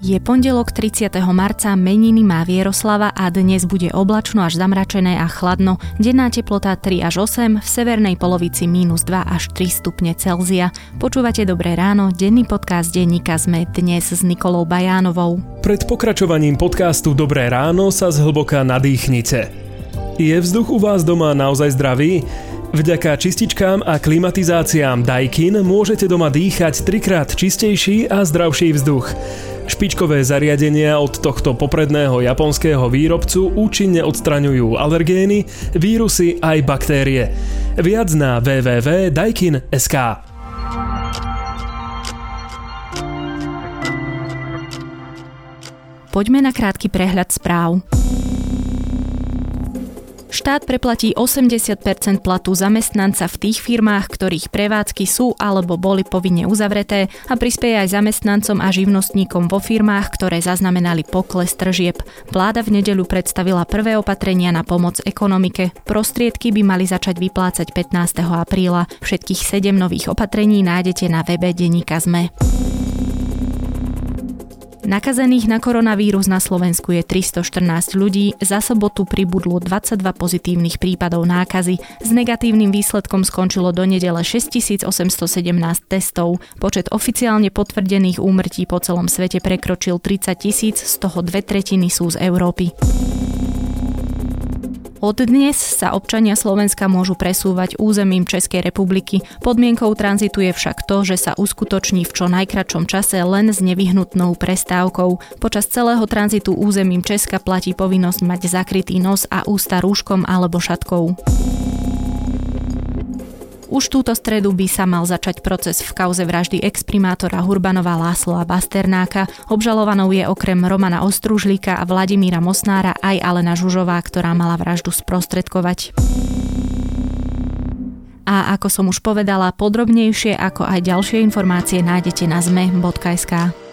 Je pondelok 30. marca, meniny má Vieroslava a dnes bude oblačno až zamračené a chladno. Denná teplota 3 až 8, v severnej polovici minus 2 až 3 stupne Celzia. Počúvate Dobré ráno, denný podcast denníka sme dnes s Nikolou Bajánovou. Pred pokračovaním podcastu Dobré ráno sa zhlboka nadýchnite. Je vzduch u vás doma naozaj zdravý? Vďaka čističkám a klimatizáciám Daikin môžete doma dýchať trikrát čistejší a zdravší vzduch. Špičkové zariadenia od tohto popredného japonského výrobcu účinne odstraňujú alergény, vírusy aj baktérie. Viac na www.daikin.sk Poďme na krátky prehľad správ. Štát preplatí 80% platu zamestnanca v tých firmách, ktorých prevádzky sú alebo boli povinne uzavreté a prispieje aj zamestnancom a živnostníkom vo firmách, ktoré zaznamenali pokles tržieb. Vláda v nedeľu predstavila prvé opatrenia na pomoc ekonomike. Prostriedky by mali začať vyplácať 15. apríla. Všetkých 7 nových opatrení nájdete na webe Deníka ZME. Nakazených na koronavírus na Slovensku je 314 ľudí, za sobotu pribudlo 22 pozitívnych prípadov nákazy. S negatívnym výsledkom skončilo do nedele 6817 testov. Počet oficiálne potvrdených úmrtí po celom svete prekročil 30 tisíc, z toho dve tretiny sú z Európy. Od dnes sa občania Slovenska môžu presúvať územím Českej republiky. Podmienkou tranzitu je však to, že sa uskutoční v čo najkračom čase len s nevyhnutnou prestávkou. Počas celého tranzitu územím Česka platí povinnosť mať zakrytý nos a ústa rúškom alebo šatkou. Už túto stredu by sa mal začať proces v kauze vraždy exprimátora Hurbanova Lásla Basternáka. Obžalovanou je okrem Romana Ostružlíka a Vladimíra Mosnára aj Alena Žužová, ktorá mala vraždu sprostredkovať. A ako som už povedala, podrobnejšie ako aj ďalšie informácie nájdete na zme.sk.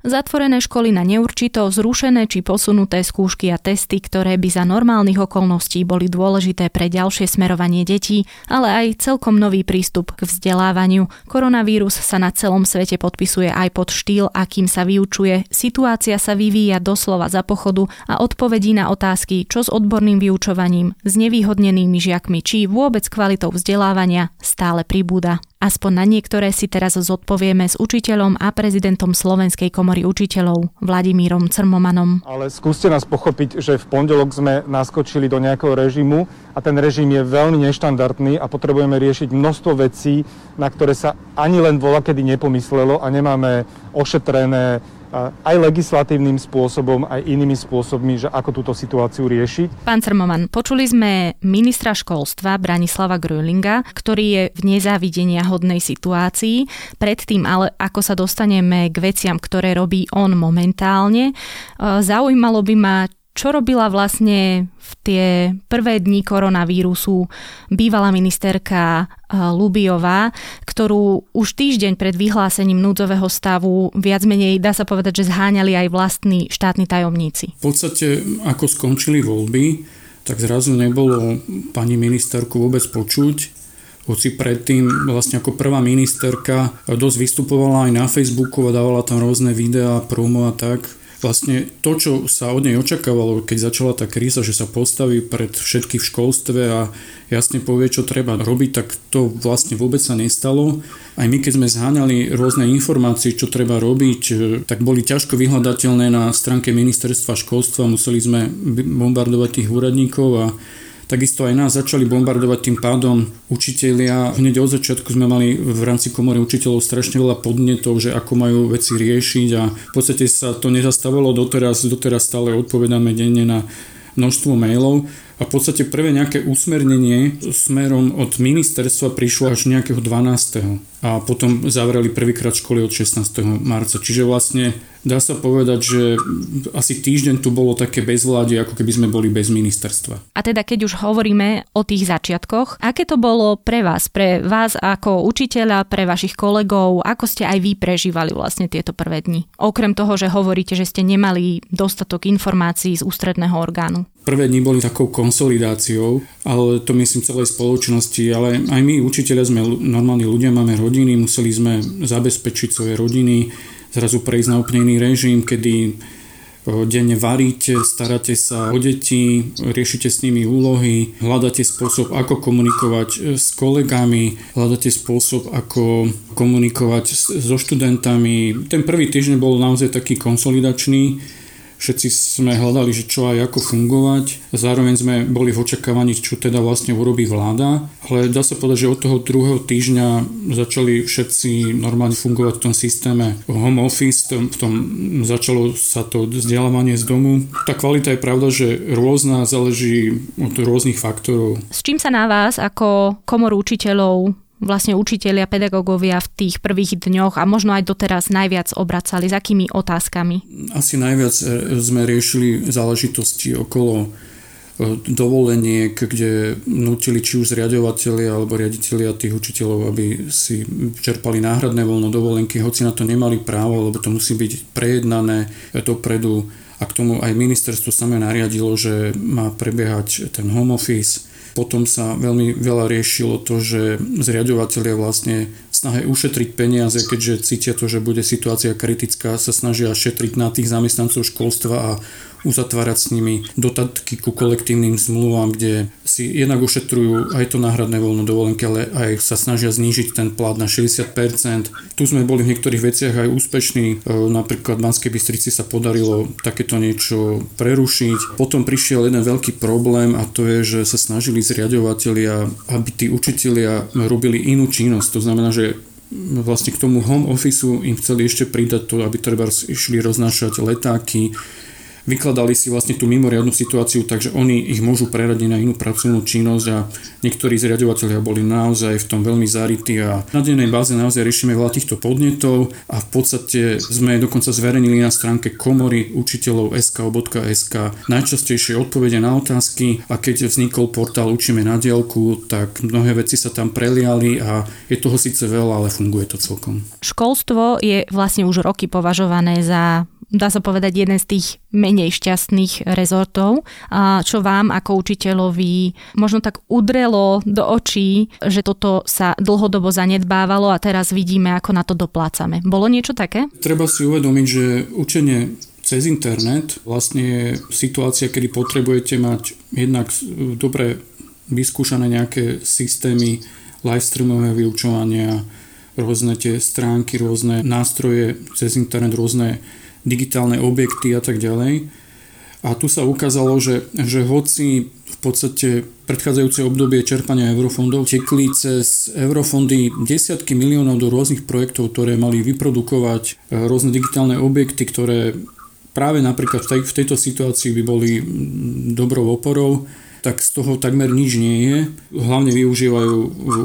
Zatvorené školy na neurčito, zrušené či posunuté skúšky a testy, ktoré by za normálnych okolností boli dôležité pre ďalšie smerovanie detí, ale aj celkom nový prístup k vzdelávaniu. Koronavírus sa na celom svete podpisuje aj pod štýl, akým sa vyučuje. Situácia sa vyvíja doslova za pochodu a odpovedí na otázky, čo s odborným vyučovaním, s nevýhodnenými žiakmi či vôbec kvalitou vzdelávania stále pribúda. Aspoň na niektoré si teraz zodpovieme s učiteľom a prezidentom Slovenskej komory učiteľov Vladimírom Crmomanom. Ale skúste nás pochopiť, že v pondelok sme naskočili do nejakého režimu a ten režim je veľmi neštandardný a potrebujeme riešiť množstvo vecí, na ktoré sa ani len vola kedy nepomyslelo a nemáme ošetrené aj legislatívnym spôsobom, aj inými spôsobmi, že ako túto situáciu riešiť. Pán Crmoman, počuli sme ministra školstva Branislava Grölinga, ktorý je v nezávidenia hodnej situácii. Predtým ale, ako sa dostaneme k veciam, ktoré robí on momentálne, e, zaujímalo by ma, čo robila vlastne v tie prvé dni koronavírusu bývalá ministerka eh, Lubiová, ktorú už týždeň pred vyhlásením núdzového stavu viac menej, dá sa povedať, že zháňali aj vlastní štátni tajomníci. V podstate, ako skončili voľby, tak zrazu nebolo pani ministerku vôbec počuť. Hoci predtým vlastne ako prvá ministerka dosť vystupovala aj na Facebooku a dávala tam rôzne videá, promo a tak vlastne to, čo sa od nej očakávalo, keď začala tá kríza, že sa postaví pred všetky v školstve a jasne povie, čo treba robiť, tak to vlastne vôbec sa nestalo. Aj my, keď sme zháňali rôzne informácie, čo treba robiť, e, tak boli ťažko vyhľadateľné na stránke ministerstva školstva, museli sme bombardovať tých úradníkov a Takisto aj nás začali bombardovať tým pádom učitelia. Hneď od začiatku sme mali v rámci komory učiteľov strašne veľa podnetov, že ako majú veci riešiť a v podstate sa to nezastavilo doteraz, doteraz stále odpovedáme denne na množstvo mailov a v podstate prvé nejaké usmernenie smerom od ministerstva prišlo až nejakého 12. a potom zavreli prvýkrát školy od 16. marca. Čiže vlastne dá sa povedať, že asi týždeň tu bolo také bezvládie, ako keby sme boli bez ministerstva. A teda keď už hovoríme o tých začiatkoch, aké to bolo pre vás, pre vás ako učiteľa, pre vašich kolegov, ako ste aj vy prežívali vlastne tieto prvé dni? Okrem toho, že hovoríte, že ste nemali dostatok informácií z ústredného orgánu. Prvé dni boli takou konsolidáciou, ale to myslím celej spoločnosti, ale aj my učiteľia sme normálni ľudia, máme rodiny rodiny, museli sme zabezpečiť svoje rodiny, zrazu prejsť na úplne iný režim, kedy denne varíte, staráte sa o deti, riešite s nimi úlohy, hľadáte spôsob, ako komunikovať e, s kolegami, hľadáte spôsob, ako komunikovať so študentami. Ten prvý týždeň bol naozaj taký konsolidačný, Všetci sme hľadali, že čo aj ako fungovať. Zároveň sme boli v očakávaní, čo teda vlastne urobí vláda. Ale dá sa povedať, že od toho druhého týždňa začali všetci normálne fungovať v tom systéme home office, v tom začalo sa to vzdelávanie z domu. Tá kvalita je pravda, že rôzna, záleží od rôznych faktorov. S čím sa na vás ako komoru učiteľov vlastne učitelia, pedagógovia v tých prvých dňoch a možno aj doteraz najviac obracali? S akými otázkami? Asi najviac e, sme riešili záležitosti okolo e, dovoleniek, kde nutili či už zriadovateľi alebo riaditeľia tých učiteľov, aby si čerpali náhradné voľno dovolenky, hoci na to nemali právo, lebo to musí byť prejednané dopredu a k tomu aj ministerstvo samé nariadilo, že má prebiehať ten home office. Potom sa veľmi veľa riešilo to, že zriadovateľia vlastne snahe ušetriť peniaze, keďže cítia to, že bude situácia kritická, sa snažia šetriť na tých zamestnancov školstva a uzatvárať s nimi dotatky ku kolektívnym zmluvám, kde si jednak ušetrujú aj to náhradné voľno dovolenky, ale aj sa snažia znížiť ten plat na 60%. Tu sme boli v niektorých veciach aj úspešní, e, napríklad v Banskej Bystrici sa podarilo takéto niečo prerušiť. Potom prišiel jeden veľký problém a to je, že sa snažili zriadovateľia, aby tí učitelia robili inú činnosť. To znamená, že vlastne k tomu home officeu im chceli ešte pridať to, aby treba išli roznášať letáky, vykladali si vlastne tú mimoriadnu situáciu, takže oni ich môžu preradiť na inú pracovnú činnosť a niektorí zriadovateľia boli naozaj v tom veľmi zarytí a na dennej báze naozaj riešime veľa týchto podnetov a v podstate sme dokonca zverejnili na stránke komory učiteľov sk.sk najčastejšie odpovede na otázky a keď vznikol portál Učíme na dielku, tak mnohé veci sa tam preliali a je toho síce veľa, ale funguje to celkom. Školstvo je vlastne už roky považované za dá sa povedať, jeden z tých menej šťastných rezortov, čo vám ako učiteľovi možno tak udrelo do očí, že toto sa dlhodobo zanedbávalo a teraz vidíme, ako na to doplácame. Bolo niečo také? Treba si uvedomiť, že učenie cez internet vlastne je situácia, kedy potrebujete mať jednak dobre vyskúšané nejaké systémy live streamového vyučovania, rôzne tie stránky, rôzne nástroje cez internet, rôzne digitálne objekty a tak ďalej. A tu sa ukázalo, že, že hoci v podstate predchádzajúce obdobie čerpania eurofondov tekli cez eurofondy desiatky miliónov do rôznych projektov, ktoré mali vyprodukovať e, rôzne digitálne objekty, ktoré práve napríklad v, tej, v tejto situácii by boli dobrou oporou, tak z toho takmer nič nie je. Hlavne využívajú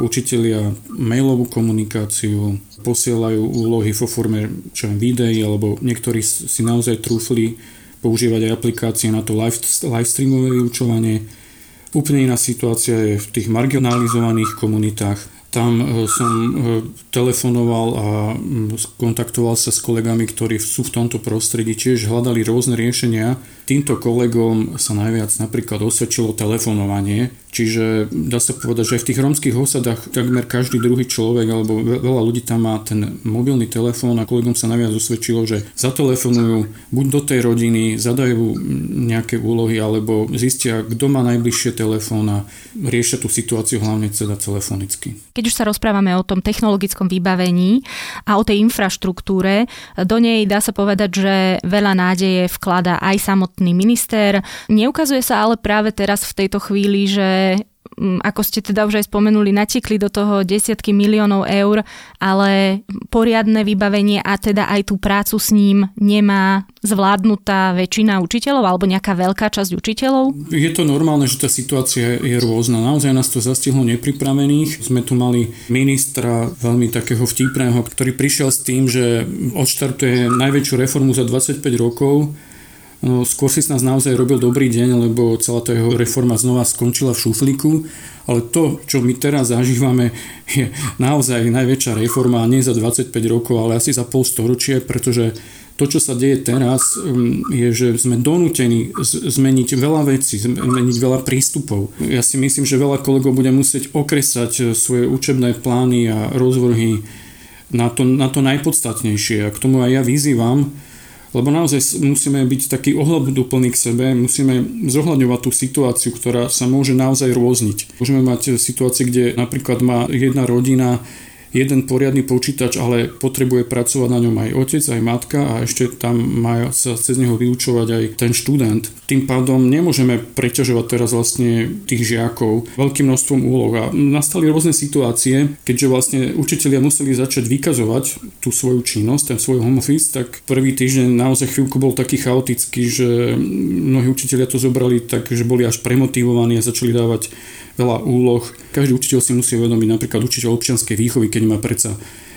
učitelia mailovú komunikáciu, posielajú úlohy vo forme čo videí, alebo niektorí si naozaj trúfli používať aj aplikácie na to live, live streamové vyučovanie. Úplne iná situácia je v tých marginalizovaných komunitách. Tam e, som e, telefonoval a kontaktoval sa s kolegami, ktorí sú v tomto prostredí, tiež hľadali rôzne riešenia. Týmto kolegom sa najviac napríklad osvedčilo telefonovanie, čiže dá sa povedať, že v tých rómskych osadách takmer každý druhý človek alebo veľa ľudí tam má ten mobilný telefón a kolegom sa najviac osvedčilo, že zatelefonujú buď do tej rodiny, zadajú nejaké úlohy alebo zistia, kto má najbližšie telefón a riešia tú situáciu hlavne teda telefonicky. Keď už sa rozprávame o tom technologickom vybavení a o tej infraštruktúre, do nej dá sa povedať, že veľa nádeje vklada aj samotný minister. Neukazuje sa ale práve teraz v tejto chvíli, že ako ste teda už aj spomenuli, natekli do toho desiatky miliónov eur, ale poriadne vybavenie a teda aj tú prácu s ním nemá zvládnutá väčšina učiteľov alebo nejaká veľká časť učiteľov? Je to normálne, že tá situácia je rôzna. Naozaj nás to zastihlo nepripravených. Sme tu mali ministra veľmi takého vtipného, ktorý prišiel s tým, že odštartuje najväčšiu reformu za 25 rokov skôr si s nás naozaj robil dobrý deň, lebo celá tá jeho reforma znova skončila v šuflíku, ale to, čo my teraz zažívame, je naozaj najväčšia reforma nie za 25 rokov, ale asi za pol storočie, pretože To, čo sa deje teraz, mm, je, že sme donútení zmeniť veľa vecí, zmeniť veľa prístupov. Ja si myslím, že veľa kolegov bude musieť okresať e, svoje učebné plány a rozvrhy na to, na to najpodstatnejšie. A k tomu aj ja vyzývam, lebo naozaj musíme byť taký ohľadúplný k sebe, musíme zohľadňovať tú situáciu, ktorá sa môže naozaj rôzniť. Môžeme mať situácie, kde napríklad má jedna rodina jeden poriadny počítač, ale potrebuje pracovať na ňom aj otec, aj matka a ešte tam má sa cez neho vyučovať aj ten študent. Tým pádom nemôžeme preťažovať teraz vlastne tých žiakov veľkým množstvom úloh a nastali rôzne situácie, keďže vlastne učitelia museli začať vykazovať tú svoju činnosť, ten svoj home office, tak prvý týždeň naozaj chvíľku bol taký chaotický, že mnohí učitelia to zobrali tak, že boli až premotivovaní a začali dávať veľa úloh. Každý učiteľ si musí uvedomiť, napríklad učiteľ občianskej výchovy, keď má predsa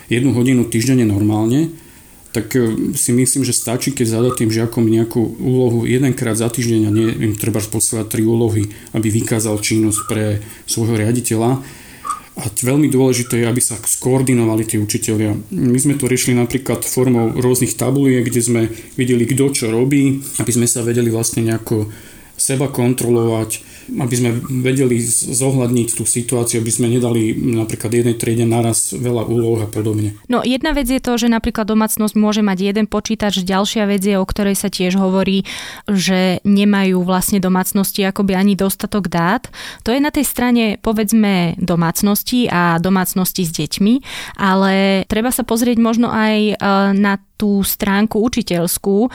jednu hodinu týždenne normálne, tak e, si myslím, že stačí, keď zadá tým žiakom nejakú úlohu jedenkrát za týždeň a nie im treba posielať tri úlohy, aby vykázal činnosť pre svojho riaditeľa. A veľmi dôležité je, aby sa skoordinovali tí učiteľia. My sme to riešili napríklad formou rôznych tabuliek, kde sme videli, kto čo robí, aby sme sa vedeli vlastne nejako seba kontrolovať, aby sme vedeli zohľadniť tú situáciu, aby sme nedali napríklad jednej triede naraz veľa úloh a podobne. No jedna vec je to, že napríklad domácnosť môže mať jeden počítač, ďalšia vec je, o ktorej sa tiež hovorí, že nemajú vlastne domácnosti akoby ani dostatok dát. To je na tej strane povedzme domácnosti a domácnosti s deťmi, ale treba sa pozrieť možno aj e, na tú stránku učiteľskú, e,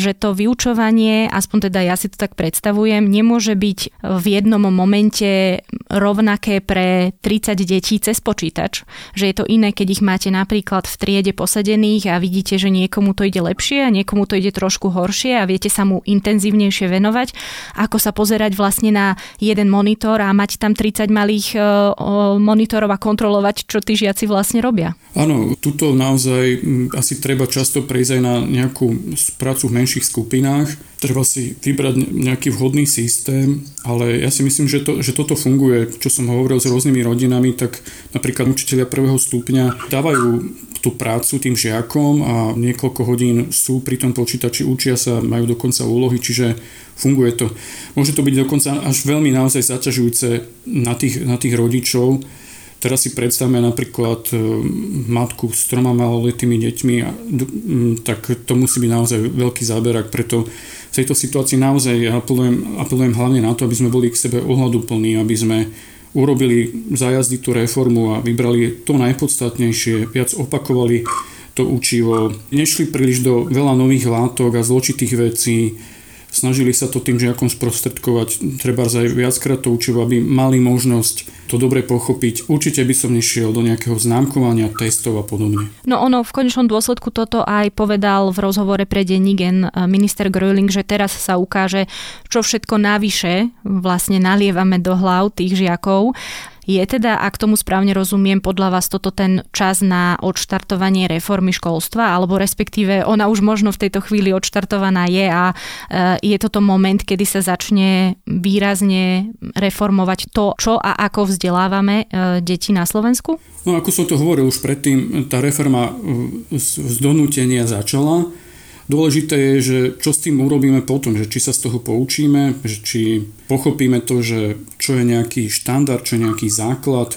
že to vyučovanie, aspoň teda ja si to tak predstavujem, nemôže byť v jednom momente rovnaké pre 30 detí cez počítač. Že je to iné, keď ich máte napríklad v triede posadených a vidíte, že niekomu to ide lepšie a niekomu to ide trošku horšie a viete sa mu intenzívnejšie venovať, ako sa pozerať vlastne na jeden monitor a mať tam 30 malých e, monitorov a kontrolovať, čo tí žiaci vlastne robia. Áno, tuto naozaj asi treba často prejsť aj na nejakú prácu v menších skupinách. Treba si vybrať nejaký vhodný systém, ale ja si myslím, že, to, že toto funguje. Čo som hovoril s rôznymi rodinami, tak napríklad učiteľia prvého stupňa dávajú tú prácu tým žiakom a niekoľko hodín sú pri tom počítači, učia sa, majú dokonca úlohy, čiže funguje to. Môže to byť dokonca až veľmi naozaj zaťažujúce na tých, na tých rodičov, Teraz si predstavme napríklad e, matku s troma maloletými deťmi, tak to musí byť naozaj veľký záberak, preto v tejto situácii naozaj apelujem, apelujem hlavne na to, aby sme boli k sebe ohľaduplní, aby sme urobili zajazdy tú reformu a vybrali to najpodstatnejšie, viac opakovali to učivo, nešli príliš do veľa nových látok a zločitých vecí, snažili sa to tým žiakom sprostredkovať, treba aj viackrát to učivo, aby mali možnosť to dobre pochopiť. Určite by som nešiel do nejakého známkovania, testov a podobne. No ono v konečnom dôsledku toto aj povedal v rozhovore pre Denigen eh, minister Gröling, že teraz sa ukáže, čo všetko navyše vlastne nalievame do hlav tých žiakov je teda, ak tomu správne rozumiem, podľa vás toto ten čas na odštartovanie reformy školstva, alebo respektíve ona už možno v tejto chvíli odštartovaná je a e, je toto moment, kedy sa začne výrazne reformovať to, čo a ako vzdelávame e, deti na Slovensku? No ako som to hovoril už predtým, tá reforma e, z donútenia začala Dôležité je, že čo s tým urobíme potom, že či sa z toho poučíme, že či pochopíme to, že čo je nejaký štandard, čo je nejaký základ,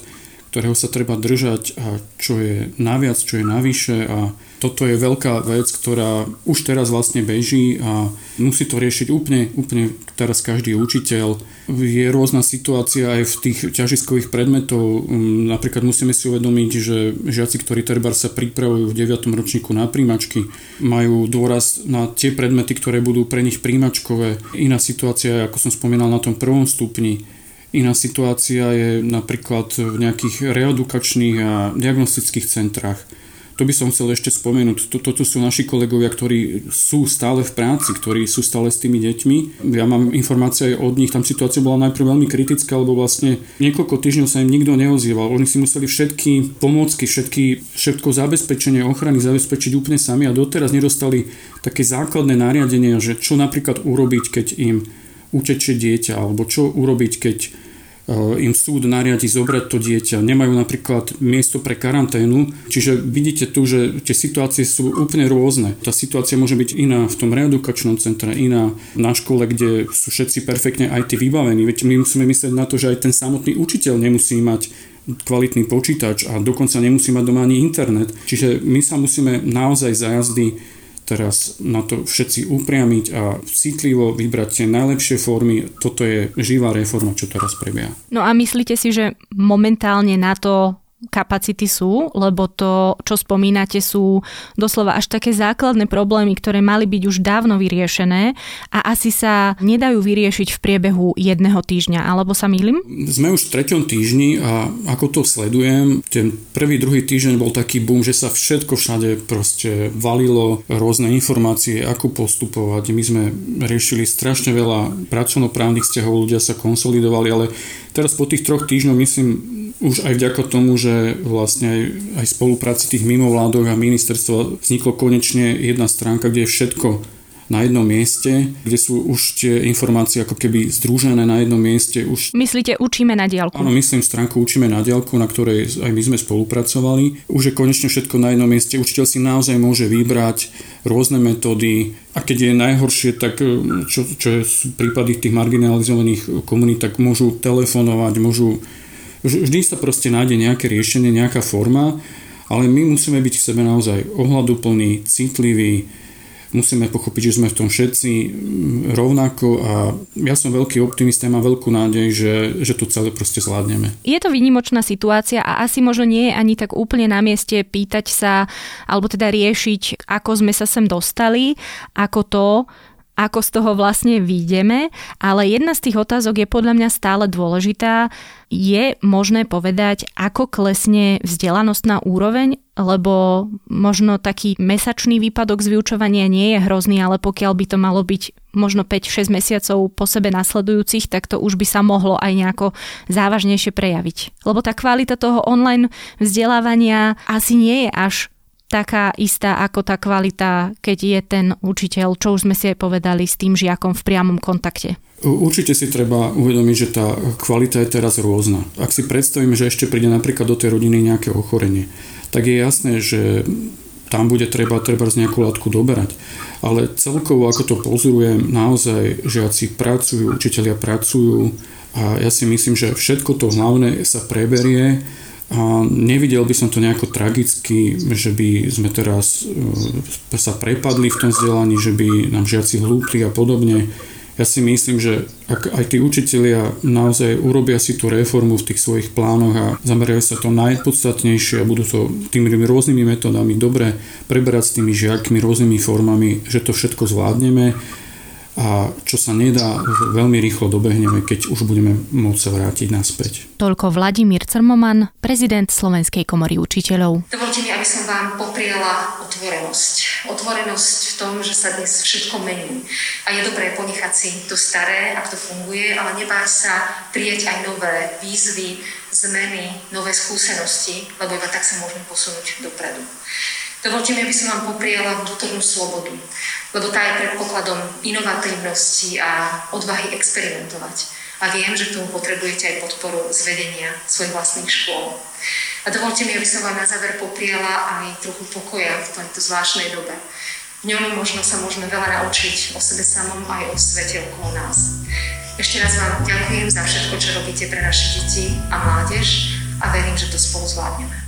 ktorého sa treba držať a čo je naviac, čo je navyše. A toto je veľká vec, ktorá už teraz vlastne beží a musí to riešiť úplne, úplne teraz každý učiteľ. Je rôzna situácia aj v tých ťažiskových predmetov. Mm, napríklad musíme si uvedomiť, že žiaci, ktorí treba sa pripravujú v 9. ročníku na príjmačky, majú dôraz na tie predmety, ktoré budú pre nich príjmačkové. Iná situácia, ako som spomínal na tom prvom stupni, Iná situácia je napríklad v nejakých reedukačných a diagnostických centrách. To by som chcel ešte spomenúť. Toto sú naši kolegovia, ktorí sú stále v práci, ktorí sú stále s tými deťmi. Ja mám informácie od nich, tam situácia bola najprv veľmi kritická, lebo vlastne niekoľko týždňov sa im nikto neozýval. Oni si museli všetky pomôcky, všetky, všetko zabezpečenie ochrany zabezpečiť úplne sami a doteraz nedostali také základné nariadenia, že čo napríklad urobiť, keď im utečie dieťa, alebo čo urobiť, keď im súd nariadi zobrať to dieťa, nemajú napríklad miesto pre karanténu, čiže vidíte tu, že tie situácie sú úplne rôzne. Tá situácia môže byť iná v tom reedukačnom centre, iná na škole, kde sú všetci perfektne IT vybavení. Veď my musíme myslieť na to, že aj ten samotný učiteľ nemusí mať kvalitný počítač a dokonca nemusí mať doma ani internet. Čiže my sa musíme naozaj za jazdy teraz na to všetci upriamiť a citlivo vybrať tie najlepšie formy. Toto je živá reforma, čo teraz prebieha. No a myslíte si, že momentálne na to kapacity sú, lebo to, čo spomínate, sú doslova až také základné problémy, ktoré mali byť už dávno vyriešené a asi sa nedajú vyriešiť v priebehu jedného týždňa, alebo sa mýlim? Sme už v treťom týždni a ako to sledujem, ten prvý, druhý týždeň bol taký boom, že sa všetko všade proste valilo, rôzne informácie, ako postupovať. My sme riešili strašne veľa pracovnoprávnych vzťahov, ľudia sa konsolidovali, ale teraz po tých troch týždňoch myslím, už aj vďaka tomu, že vlastne aj, aj spolupráci tých mimovládok a ministerstva vzniklo konečne jedna stránka, kde je všetko na jednom mieste, kde sú už tie informácie ako keby združené na jednom mieste. Už... Myslíte, učíme na diálku? Áno, myslím stránku Učíme na diálku, na ktorej aj my sme spolupracovali. Už je konečne všetko na jednom mieste. Učiteľ si naozaj môže vybrať rôzne metódy a keď je najhoršie, tak čo, čo sú prípady tých marginalizovaných komunít, tak môžu telefonovať, môžu Vždy sa proste nájde nejaké riešenie, nejaká forma, ale my musíme byť v sebe naozaj ohľaduplní, citliví, musíme pochopiť, že sme v tom všetci mm, rovnako a ja som veľký optimista, mám veľkú nádej, že, že to celé proste zvládneme. Je to výnimočná situácia a asi možno nie je ani tak úplne na mieste pýtať sa, alebo teda riešiť, ako sme sa sem dostali, ako to, ako z toho vlastne výjdeme, ale jedna z tých otázok je podľa mňa stále dôležitá. Je možné povedať, ako klesne vzdelanostná úroveň, lebo možno taký mesačný výpadok z vyučovania nie je hrozný, ale pokiaľ by to malo byť možno 5-6 mesiacov po sebe nasledujúcich, tak to už by sa mohlo aj nejako závažnejšie prejaviť. Lebo tá kvalita toho online vzdelávania asi nie je až taká istá ako tá kvalita, keď je ten učiteľ, čo už sme si aj povedali, s tým žiakom v priamom kontakte? Určite si treba uvedomiť, že tá kvalita je teraz rôzna. Ak si predstavíme, že ešte príde napríklad do tej rodiny nejaké ochorenie, tak je jasné, že tam bude treba, treba z nejakú látku doberať. Ale celkovo, ako to pozorujem, naozaj žiaci pracujú, učiteľia pracujú a ja si myslím, že všetko to hlavné sa preberie a nevidel by som to nejako tragicky, že by sme teraz e, sa prepadli v tom vzdelaní, že by nám žiaci hlúpli a podobne. Ja si myslím, že ak aj tí učitelia naozaj urobia si tú reformu v tých svojich plánoch a zamerajú sa to najpodstatnejšie a budú to tými rôznymi metodami dobre preberať s tými žiakmi, rôznymi formami, že to všetko zvládneme a čo sa nedá, veľmi rýchlo dobehneme, keď už budeme môcť sa vrátiť naspäť. Toľko Vladimír Crmoman, prezident Slovenskej komory učiteľov. Dovolte mi, aby som vám popriala otvorenosť. Otvorenosť v tom, že sa dnes všetko mení. A je dobré ponechať si to staré, ak to funguje, ale nebáť sa prijať aj nové výzvy, zmeny, nové skúsenosti, lebo iba tak sa môžeme posunúť dopredu. Dovolte mi, aby som vám popriala vnútornú slobodu, lebo tá je predpokladom inovatívnosti a odvahy experimentovať. A viem, že tomu potrebujete aj podporu zvedenia svojich vlastných škôl. A dovolte mi, aby som vám na záver popriala aj trochu pokoja v tejto zvláštnej dobe. V ňom možno sa môžeme veľa naučiť o sebe samom aj o svete okolo nás. Ešte raz vám ďakujem za všetko, čo robíte pre naše deti a mládež a verím, že to spolu zvládneme.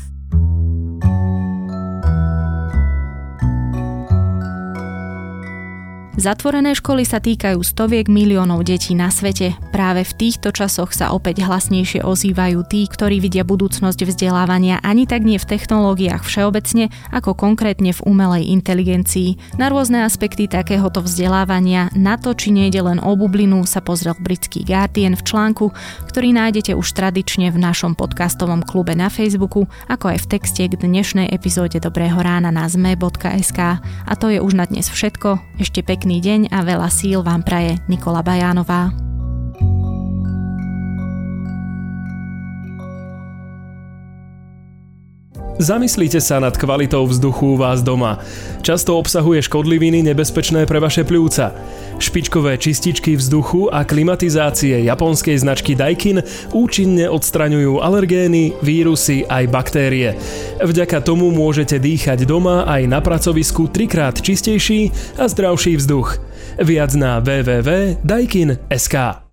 Zatvorené školy sa týkajú stoviek miliónov detí na svete. Práve v týchto časoch sa opäť hlasnejšie ozývajú tí, ktorí vidia budúcnosť vzdelávania ani tak nie v technológiách všeobecne, ako konkrétne v umelej inteligencii. Na rôzne aspekty takéhoto vzdelávania, na to, či nejde len o bublinu, sa pozrel britský Guardian v článku, ktorý nájdete už tradične v našom podcastovom klube na Facebooku, ako aj v texte k dnešnej epizóde Dobrého rána na zme.sk. A to je už na dnes všetko. Ešte pekne pekný deň a veľa síl vám praje Nikola Bajánová. Zamyslite sa nad kvalitou vzduchu u vás doma. Často obsahuje škodliviny nebezpečné pre vaše pľúca. Špičkové čističky vzduchu a klimatizácie japonskej značky Daikin účinne odstraňujú alergény, vírusy aj baktérie. Vďaka tomu môžete dýchať doma aj na pracovisku trikrát čistejší a zdravší vzduch. Viac na www.daikin.sk